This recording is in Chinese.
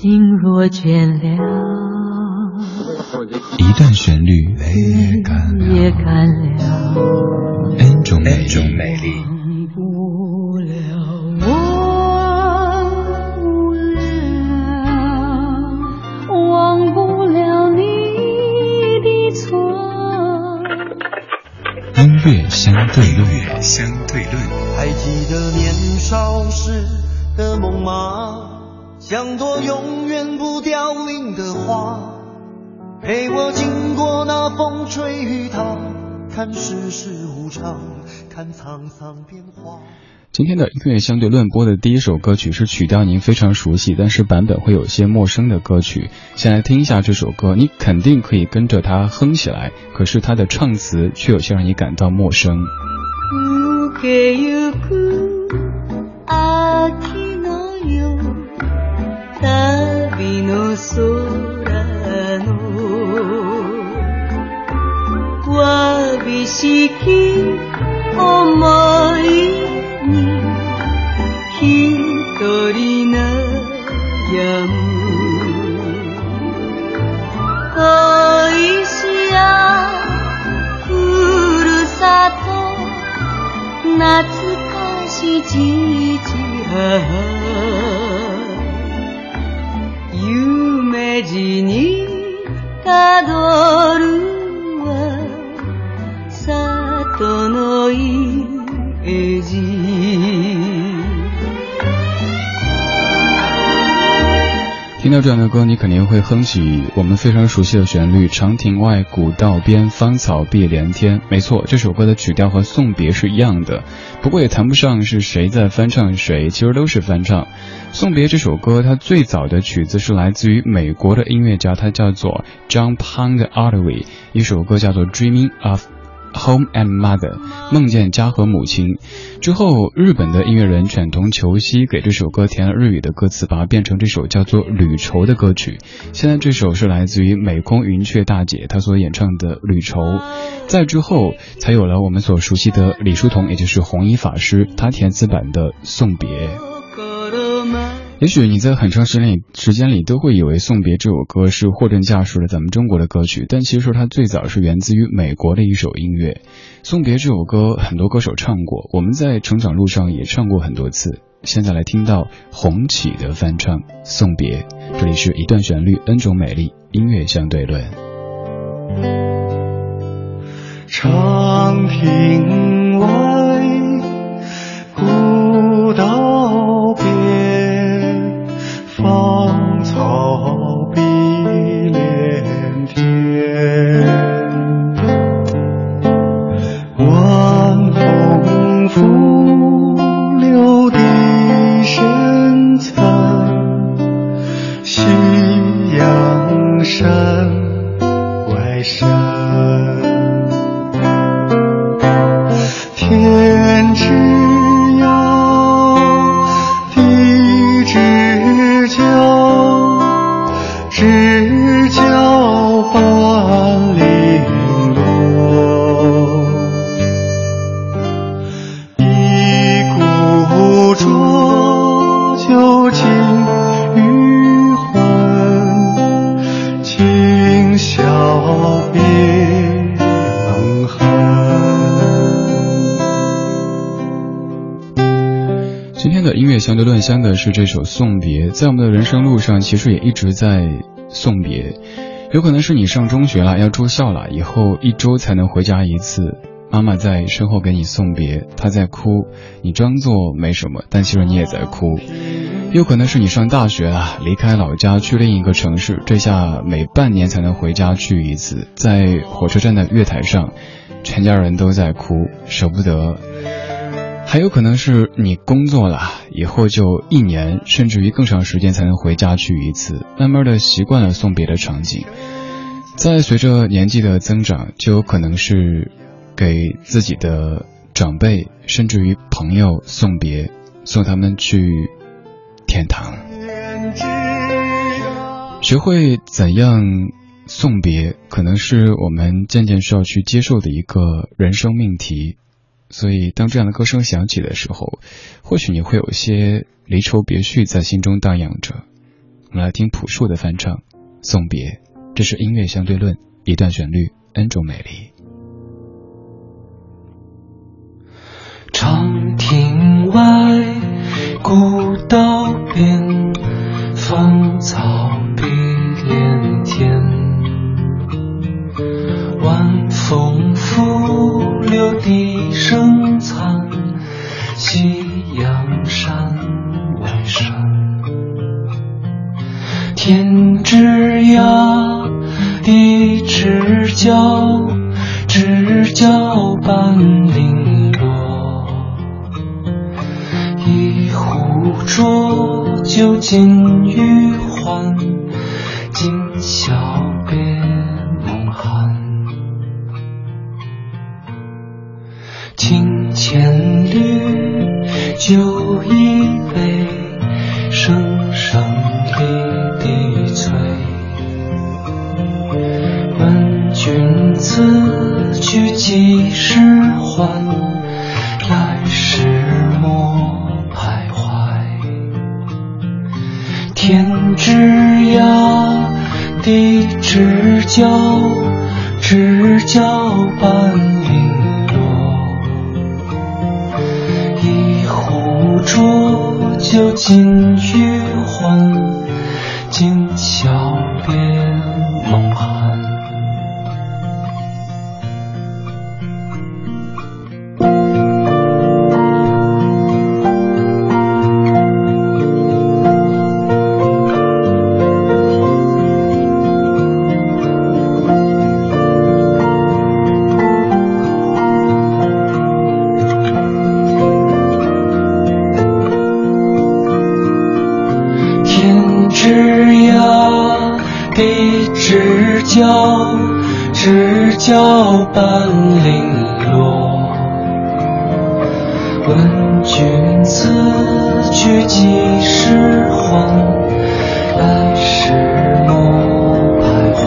心若倦了，一段旋律也干了，也干了，N 种美丽。音乐相对论，相对论。还记得年少时的梦吗？像朵永远不凋零的花，陪我经过那风吹雨打，看世事无常，看沧桑变化。今天的音乐相对论播的第一首歌曲是曲调您非常熟悉，但是版本会有些陌生的歌曲。先来听一下这首歌，你肯定可以跟着它哼起来，可是它的唱词却有些让你感到陌生。父母有名寺にたどるは里の家听到这样的歌，你肯定会哼起我们非常熟悉的旋律：“长亭外，古道边，芳草碧连天。”没错，这首歌的曲调和《送别》是一样的，不过也谈不上是谁在翻唱谁，其实都是翻唱。《送别》这首歌，它最早的曲子是来自于美国的音乐家，他叫做 John Pond Otway，一首歌叫做《Dreaming of》。Home and Mother，梦见家和母亲。之后，日本的音乐人犬童球希给这首歌填了日语的歌词，把它变成这首叫做《旅愁》的歌曲。现在这首是来自于美空云雀大姐她所演唱的《旅愁》。再之后，才有了我们所熟悉的李叔同，也就是弘一法师他填词版的《送别》。也许你在很长时间时间里都会以为《送别》这首歌是货真价实的咱们中国的歌曲，但其实它最早是源自于美国的一首音乐。《送别》这首歌很多歌手唱过，我们在成长路上也唱过很多次。现在来听到红起的翻唱《送别》，这里是一段旋律，N 种美丽，音乐相对论。长亭相对论香的是这首《送别》，在我们的人生路上，其实也一直在送别。有可能是你上中学了，要住校了，以后一周才能回家一次，妈妈在身后给你送别，她在哭，你装作没什么，但其实你也在哭。有可能是你上大学了，离开老家去另一个城市，这下每半年才能回家去一次，在火车站的月台上，全家人都在哭，舍不得。还有可能是你工作了以后就一年甚至于更长时间才能回家去一次，慢慢的习惯了送别的场景。再随着年纪的增长，就有可能是给自己的长辈甚至于朋友送别，送他们去天堂。学会怎样送别，可能是我们渐渐需要去接受的一个人生命题。所以，当这样的歌声响起的时候，或许你会有些离愁别绪在心中荡漾着。我们来听朴树的翻唱《送别》，这是音乐相对论一段旋律，N 种美丽。长亭外，古道边，芳草碧连天。晚风拂柳笛天之涯，地之角，知交半零落。一壶浊酒尽余欢，今宵别梦寒。清千缕，酒一杯，声声此去几时还？来时莫徘徊。天之涯，地之角，知交半零落。一壶浊酒尽余欢，今宵别枝桠低枝角，知交半零落。问君此去几时还？来时莫徘徊。